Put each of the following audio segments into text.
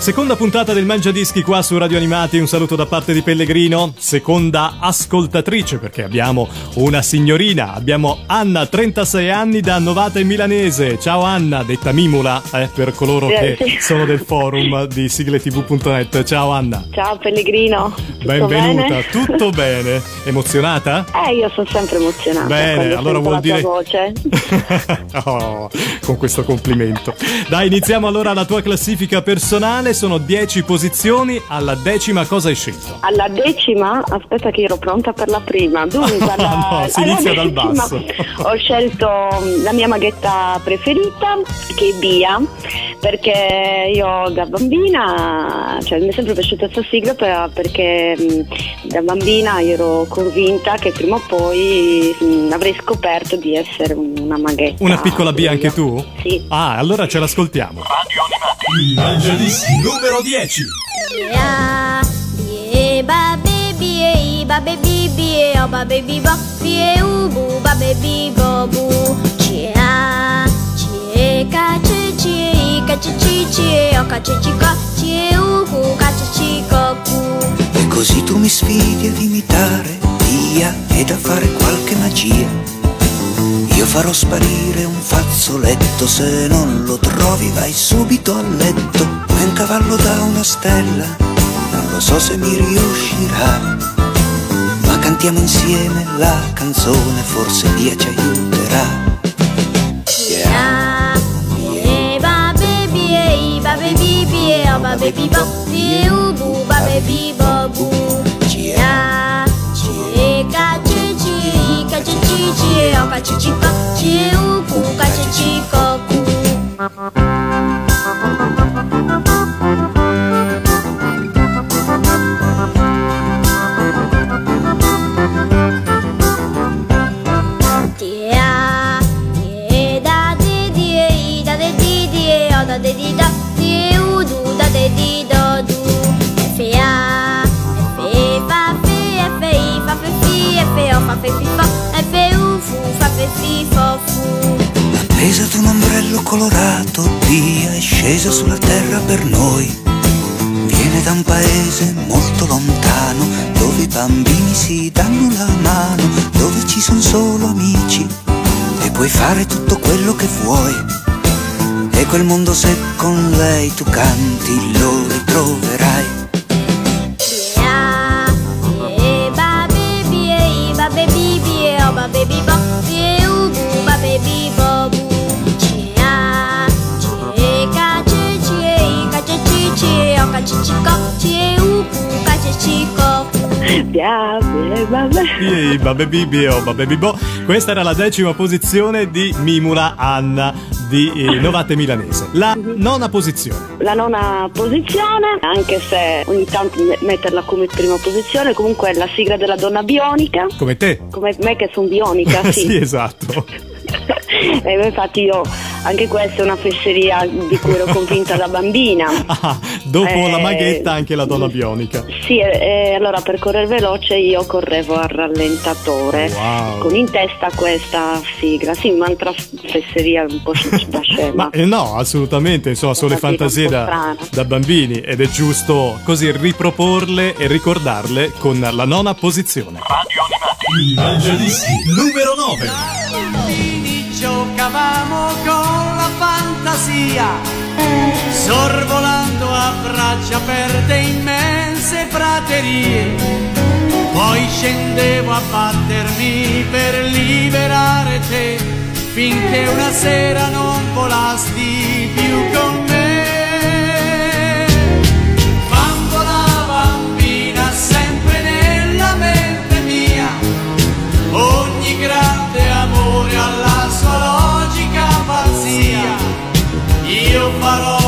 Seconda puntata del Mangia Dischi qua su Radio Animati, un saluto da parte di Pellegrino, seconda ascoltatrice perché abbiamo una signorina, abbiamo Anna, 36 anni da Novate Milanese. Ciao Anna, detta Mimula, eh, per coloro che sono del forum di sigletv.net. Ciao Anna. Ciao Pellegrino. Tutto Benvenuta, bene? tutto bene. Emozionata? Eh, io sono sempre emozionata. Bene, allora vuol dire- voce. oh, con questo complimento. Dai, iniziamo allora la tua classifica personale. Sono 10 posizioni. Alla decima cosa hai scelto? Alla decima, aspetta che ero pronta per la prima. Dunque, alla, No, si inizia dal basso. Ho scelto mm, la mia maghetta preferita, che è Bia, perché io da bambina, cioè mi è sempre piaciuta questa sigla per- perché mm, da bambina io ero convinta che prima o poi mm, avrei scoperto di essere una maghetta. Una piccola B anche tu? Sì. Ah, allora ce l'ascoltiamo. Il Mangia Dischi numero 10. Yeah, yeah, ba baby, eh, ba baby, bie, oh ba baby, bo, bie, ubu, ba baby, bo, bu. Chia, chie, ca, chi, chie, ca, chi, chi, chie, oh ca, chi, chi, co, chie, ubu, ca, chi, chi, co, cu. E così tu mi sfidi ad imitare via ed a fare qualche magia. Farò sparire un fazzoletto, se non lo trovi vai subito a letto. È un cavallo da una stella, non lo so se mi riuscirà. Ma cantiamo insieme la canzone, forse Dio ci aiuterà. Solo amici e puoi fare tutto quello che vuoi. E quel mondo se con lei tu canti lo ritroverai. Ehi, Babbe Bibi o Babbe Bibò. Questa era la decima posizione di Mimula Anna di eh, Novate Milanese. La nona posizione. La nona posizione, anche se ogni tanto me- metterla come prima posizione, comunque è la sigla della donna bionica, Come te. come me che sono bionica, sì, sì. esatto. e infatti io, anche questa è una fesseria di cui ero convinta da bambina. Ah, dopo Eh, la maghetta anche la donna bionica. Sì, e, e allora per correre veloce io correvo al rallentatore Wow. con in testa questa sigla. Sì, un'altra fesseria un po' da scema. Ma eh, no, assolutamente, insomma, sono le fantasie da, da bambini ed è giusto così riproporle e ricordarle con la nona posizione. Il Mangiadischi numero 9. Giocavamo con la fantasia, sorvolando a braccia aperte immense praterie. Poi scendevo a battermi per liberare te, finché una sera non volasti più con me. Grande amore alla sua logica farò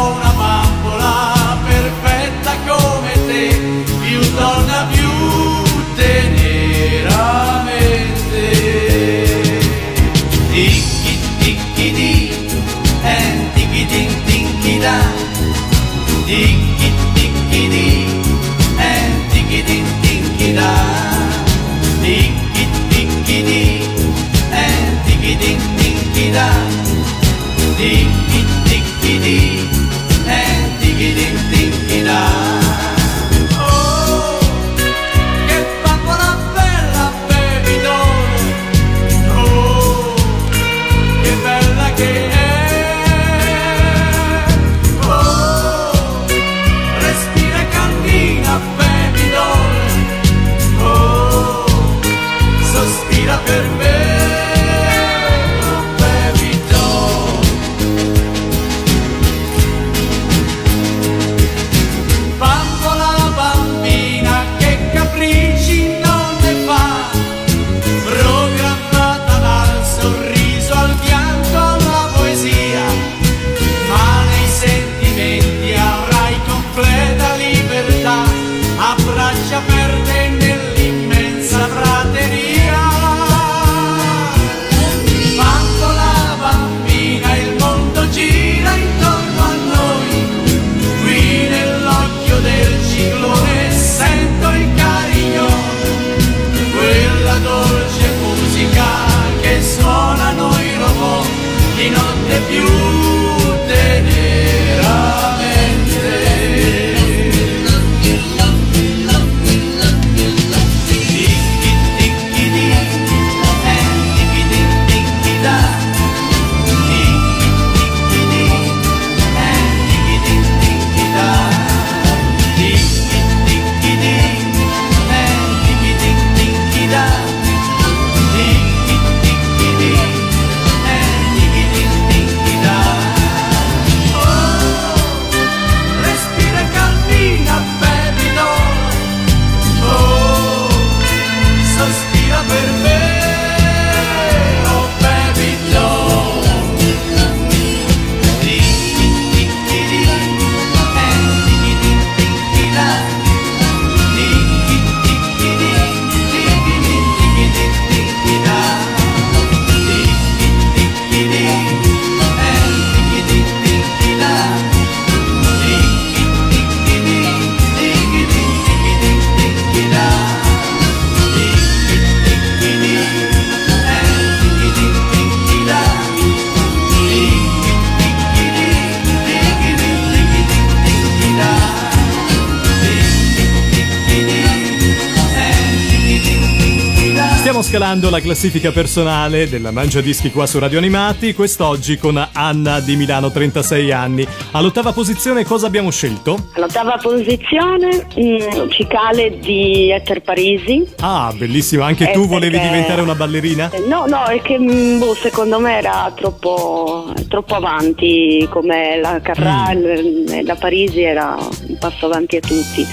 scalando la classifica personale della Mangia Dischi qua su Radio Animati, quest'oggi con Anna di Milano, 36 anni. All'ottava posizione cosa abbiamo scelto? All'ottava posizione mh, mm, Cicale di Etter Parisi. Ah, bellissimo, anche eh, tu volevi perché... diventare una ballerina? Eh, no, no, è che mm, boh, secondo me era troppo, troppo avanti, come la Carrà, mm. la Parisi era un passo avanti a tutti.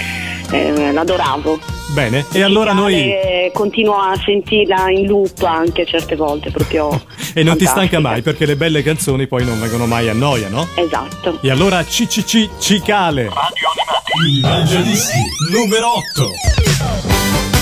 Eh, l'adoravo. Bene, e allora noi... Continuo a sentirla in loop anche certe volte, proprio... e non fantastica. ti stanca mai perché le belle canzoni poi non vengono mai a noia, no? Esatto. E allora CCC Cicale. Radio Animati. Il numero 8.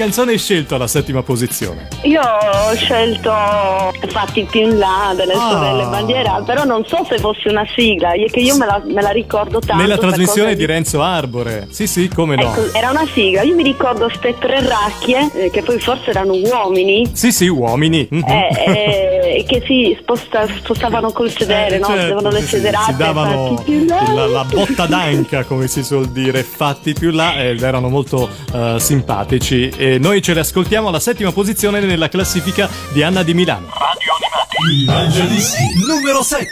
Canzone hai scelto alla settima posizione? Io ho scelto Fatti più in là delle Ah. sorelle Bandiera, però non so se fosse una sigla, io- che io me la, me la ricordo tanto. Nella trasmissione di Renzo Arbore. Sì, sì, come no. Ecco, era una sigla, io mi ricordo ste tre racchie, eh, che poi forse erano uomini, Sì, sì, uomini. Mhm. eh, eh, che si sposta- spostavano col sedere, Eh, no? certo, Avevano le sì, sederate. si davano più la, la botta d'anca, come si suol dire, fatti più là ed erano molto eh, simpatici. E noi ce li ascoltiamo alla settima posizione nella classifica di Anna di Milano. Il Mangiadischi numero 7.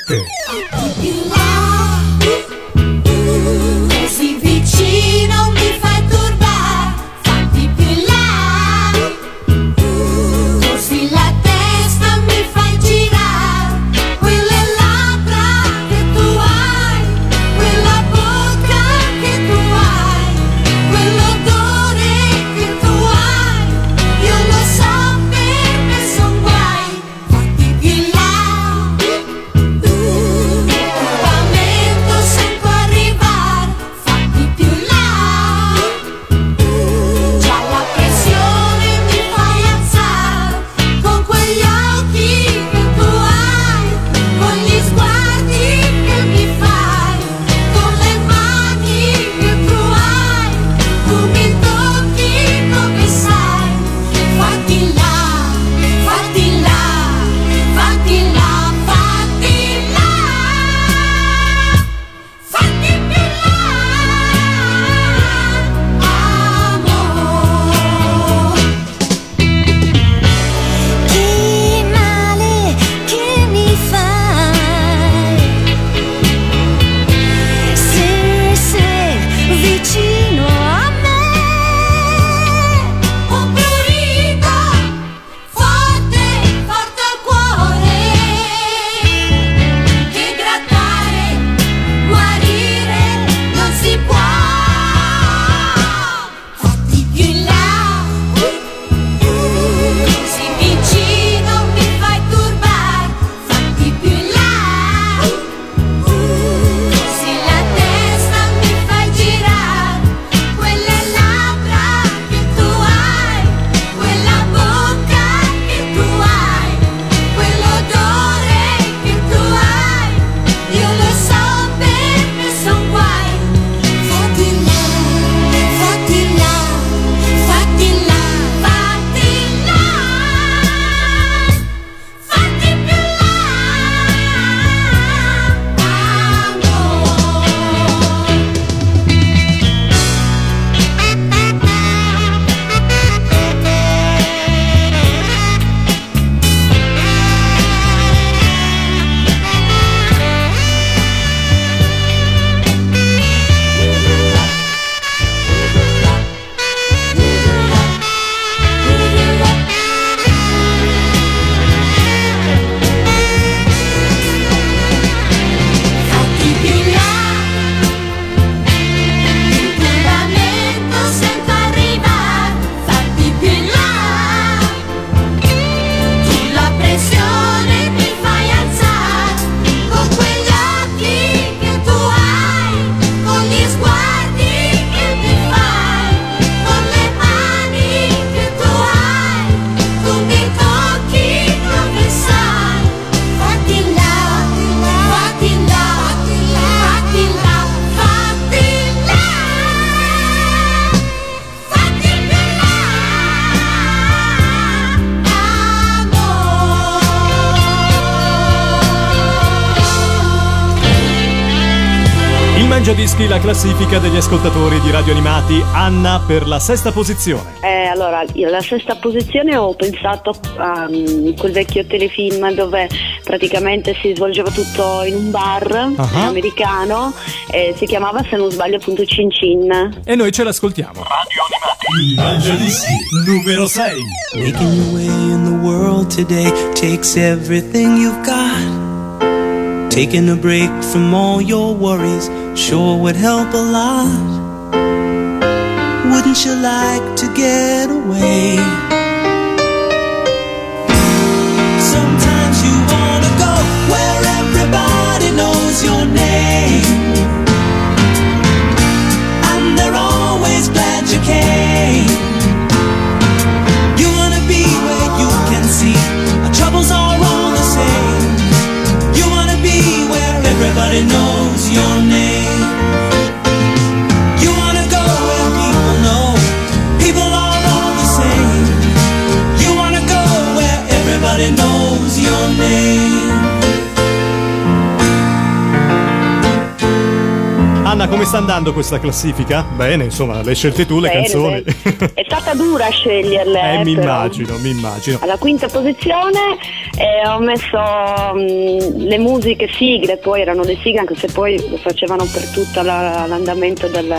più là, così vicino mi fai Mangiadischi, la classifica degli ascoltatori di radio animati. Anna per la sesta posizione. Eh, allora, io alla sesta posizione ho pensato a mm, quel vecchio telefilm dove praticamente si svolgeva tutto in un bar Ah. americano e si chiamava, se non sbaglio, appunto Cin Cin. E noi ce l'ascoltiamo. Il Mangiadischi numero 6. Making your way in the world today takes everything you've got. Taking a break from all your worries sure would help a lot. Wouldn't you like to get away? Sta andando questa classifica? Bene, insomma, le hai scelte tu le Bene, canzoni. bene. È stata dura sceglierle. Eh, mi immagino, mi immagino. Alla quinta posizione eh, ho messo mm, le musiche sigle, poi erano le sigle anche se poi lo facevano per tutto la- l'andamento del,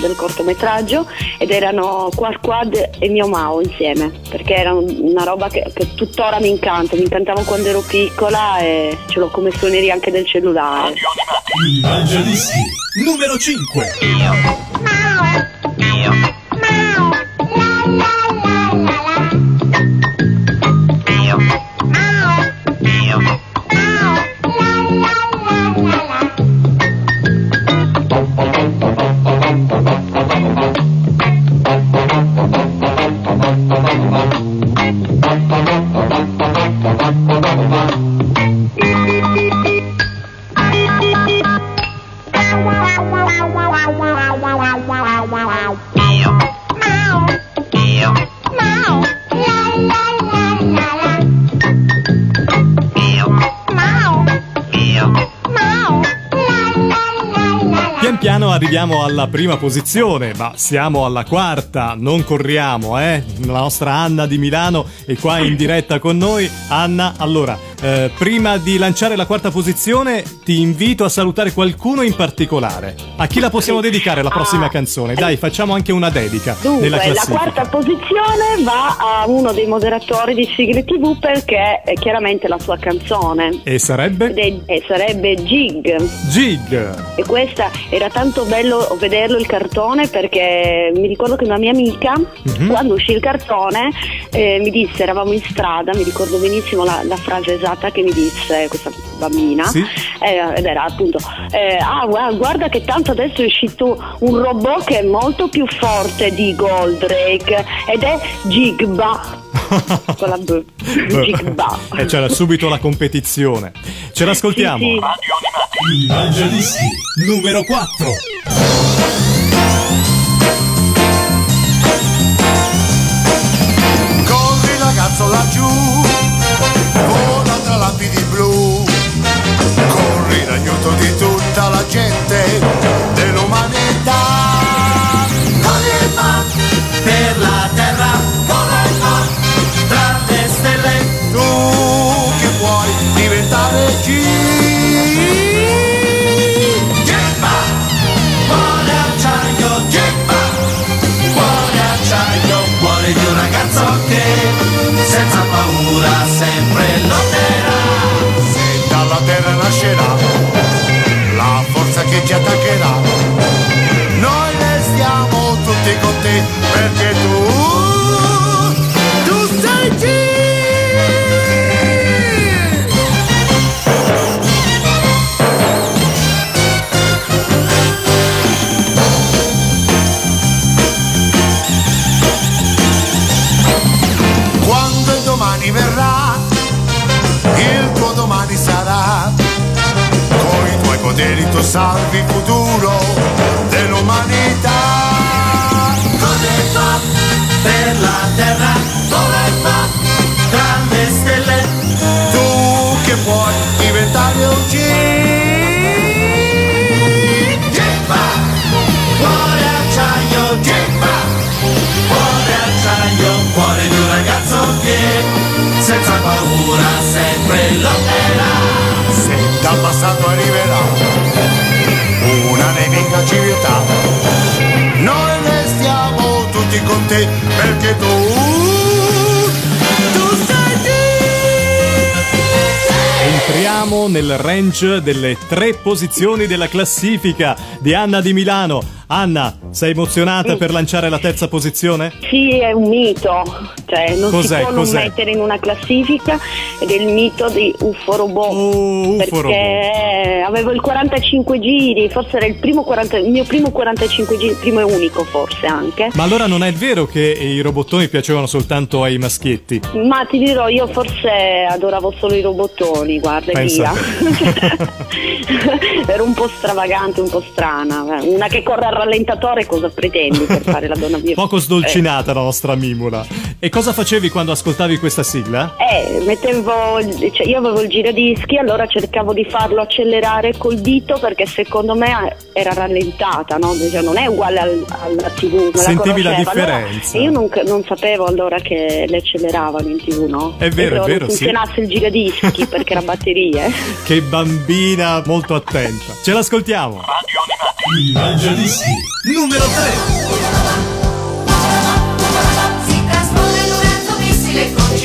del cortometraggio ed erano Quad Quad e Mio Mao insieme, perché era un- una roba che, che tuttora mi incanta, mi incantavo quando ero piccola e ce l'ho come suoneria anche del cellulare. Mangiadischi numero 5. Piano arriviamo alla prima posizione, ma siamo alla quarta, non corriamo, eh? La nostra Anna di Milano è qua in diretta con noi. Anna, allora, eh, prima di lanciare la quarta posizione, ti invito a salutare qualcuno in particolare. A chi la possiamo dedicare la prossima Ah. canzone? Dai, facciamo anche una dedica Dunque, la quarta posizione va a uno dei moderatori di Sigle TV perché è chiaramente la sua canzone. E sarebbe? È- e sarebbe Jig. Gig. E questa era tanto bello vederlo il cartone perché mi ricordo che una mia amica, Mhm. quando uscì il cartone, eh, mi disse, eravamo in strada, mi ricordo benissimo la, la frase esatta che mi disse questa bambina, Sì. eh, ed era appunto, eh, ah gua- guarda che tanto adesso è uscito un robot che è molto più forte di Goldrake ed è Jigba. Con la B. Jigba. E c'era subito la competizione. Ce l'ascoltiamo. Sì, sì. Numero 4. Corri ragazzo laggiù, l'aiuto di tutta la gente dell'umanità. Corri e va per la terra, vola e va tra le stelle, tu che vuoi diventare G. Di un ragazzo che senza paura sempre lotterà. Se dalla terra nascerà tutti con te perché tu, nel range delle tre posizioni della classifica di Anna di Milano. Anna, sei emozionata per lanciare la terza posizione? Sì, è un mito, cioè non Cos'è, si può non cos'è? mettere in una classifica ed è il mito di UFO Robot. Oh, UFO perché avevo il 45 giri, forse era il, primo 40 il mio primo 45 giri, primo e unico forse anche. Ma allora non è vero che i robottoni piacevano soltanto ai maschietti? Ma ti dirò, io forse adoravo solo i robottoni, guarda, Pensa via. Ero un po' stravagante, un po' strana. Una che corre a rallentatore cosa pretendi per fare la donna bionda? Poco sdolcinata la nostra Mimula. E cosa facevi quando ascoltavi questa sigla? Eh, mettevo, cioè io avevo il giradischi, allora cercavo di farlo accelerare col dito perché secondo me era rallentata, no? Cioè, non è uguale al- alla TV. me la Sentivi la conoscevo. Allora, differenza? io non, non sapevo allora che le acceleravano in TV, no? È vero, è vero, non sì. funzionasse il giradischi perché era batterie. Che bambina molto attenta. Ce l'ascoltiamo. Il Mangiadischi numero 3. Si trasforma in un razzo missile con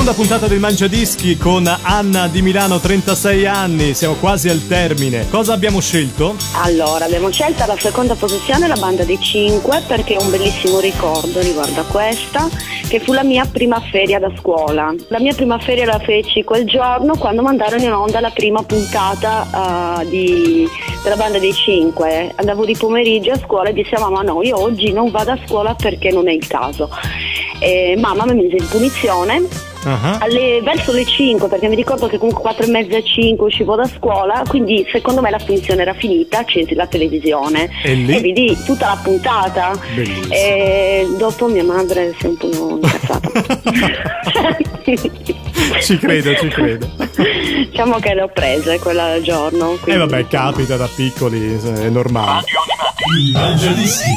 Seconda puntata del Mangiadischi con Anna di Milano, 36 anni. Siamo quasi al termine. Cosa abbiamo scelto? Allora, abbiamo scelto alla seconda posizione la banda dei 5 perché ho un bellissimo ricordo riguardo a questa, che fu la mia prima feria da scuola. La mia prima feria la feci quel giorno quando mandarono in onda la prima puntata eh, di- della banda dei 5. Andavo di pomeriggio a scuola e dissi a mamma no, io oggi non vado a scuola perché non è il caso. E mamma mi mise in punizione Ah, alle- verso le 5 perché mi ricordo che comunque 4 e mezza 5 uscivo da scuola quindi secondo me la punizione era finita accesi la televisione E lì? vidi tutta la puntata Bellissimo. e dopo mia madre si è un po' incazzata Ci credo, ci credo. diciamo che le ho prese quella giorno E quindi, Eh, vabbè, insomma. capita da piccoli, è normale. Mangiadischi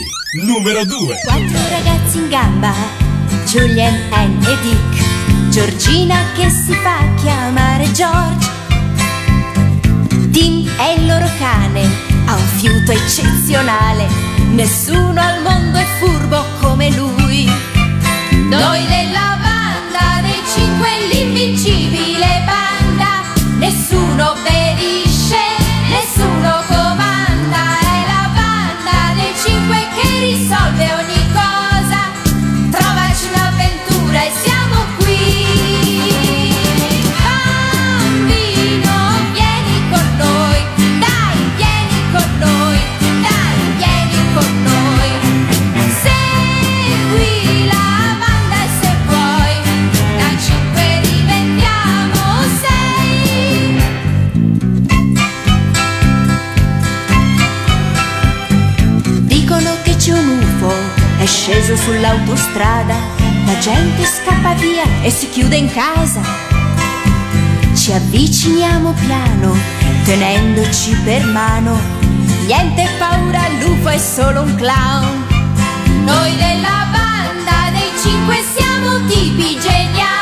numero 2. Quattro ragazzi in gamba, Julian, Anne e Dick, Giorgina che si fa chiamare George. Tim è il loro cane, ha un fiuto eccezionale, nessuno al mondo è furbo come lui. Noi della sull'autostrada, la gente scappa via e si chiude in casa. Ci avviciniamo piano, tenendoci per mano. Niente paura, l'UFO è solo un clown. Noi della banda dei cinque siamo tipi geniali.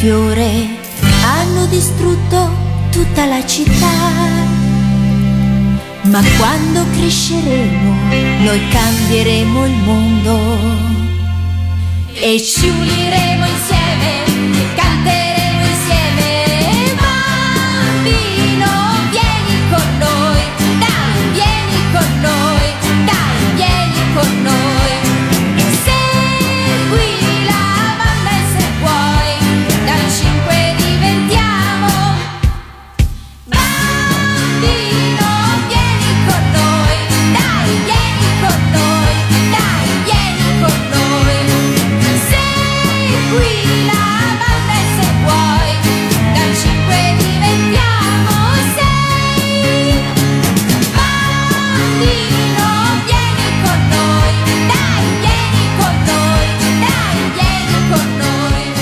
Fiore, hanno distrutto tutta la città. Ma quando cresceremo, noi cambieremo il mondo E ci uniremo insieme, canteremo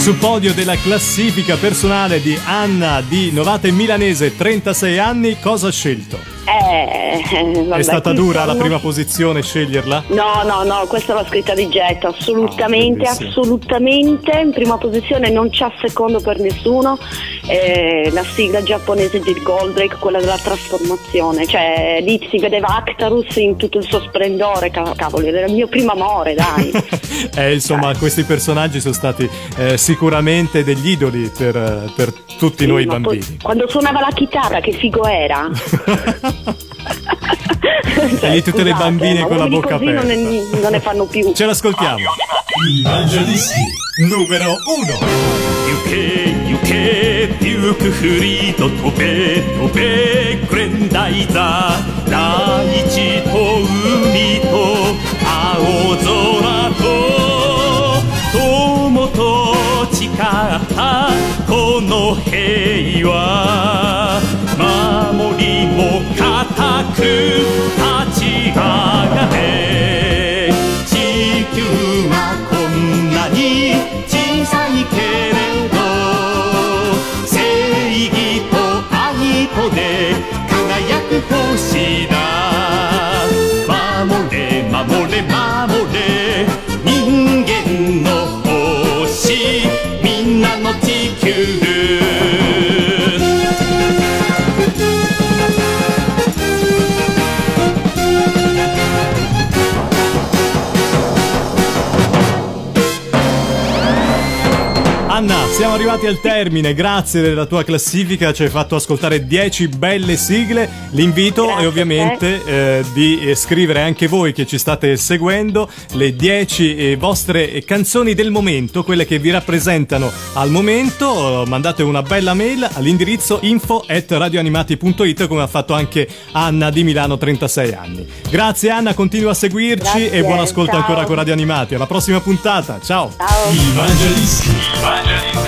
Sul podio della classifica personale di Anna di Novate Milanese, 36 anni, cosa ha scelto? Eh, vabbè, È stata dura la sono- prima posizione sceglierla? No, no, no, questa è la scritta di getto, assolutamente, Ah, assolutamente. In prima posizione non c'ha secondo per nessuno. Eh, la sigla giapponese di Goldrake, quella della trasformazione. Cioè, lì si vedeva Actarus in tutto il suo splendore, ca- cavoli, era il mio primo amore, dai. Eh, insomma, questi personaggi sono stati eh, sicuramente degli idoli per, per tutti noi Sì, poi, bambini. quando suonava la chitarra, che figo era. E lì tutte le Scusate, bambine ma con la bocca così non aperta. ne, non ne fanno più. Ce l'ascoltiamo. Mangiadischi numero 1. 行け行けデュークフリード飛べ飛べグレンダイザー。大地と海と青空と友と誓ったこの平和。守りも固く立ち上がれ。地球はこんなにしだ。守れ守れ守れ。人間の星。みんなの地球。Siamo arrivati al termine, grazie della tua classifica, ci hai fatto ascoltare 10 belle sigle, l'invito Grazie è ovviamente eh, di scrivere anche voi che ci state seguendo le 10 eh, vostre canzoni del momento, quelle che vi rappresentano al momento, mandate una bella mail all'indirizzo info at radioanimati.it come ha fatto anche Anna di Milano 36 anni. Grazie Anna, continua a seguirci Grazie, e buon ascolto ciao. ancora con Radio Animati, alla prossima puntata, ciao! Ciao. Il Mangiadischi.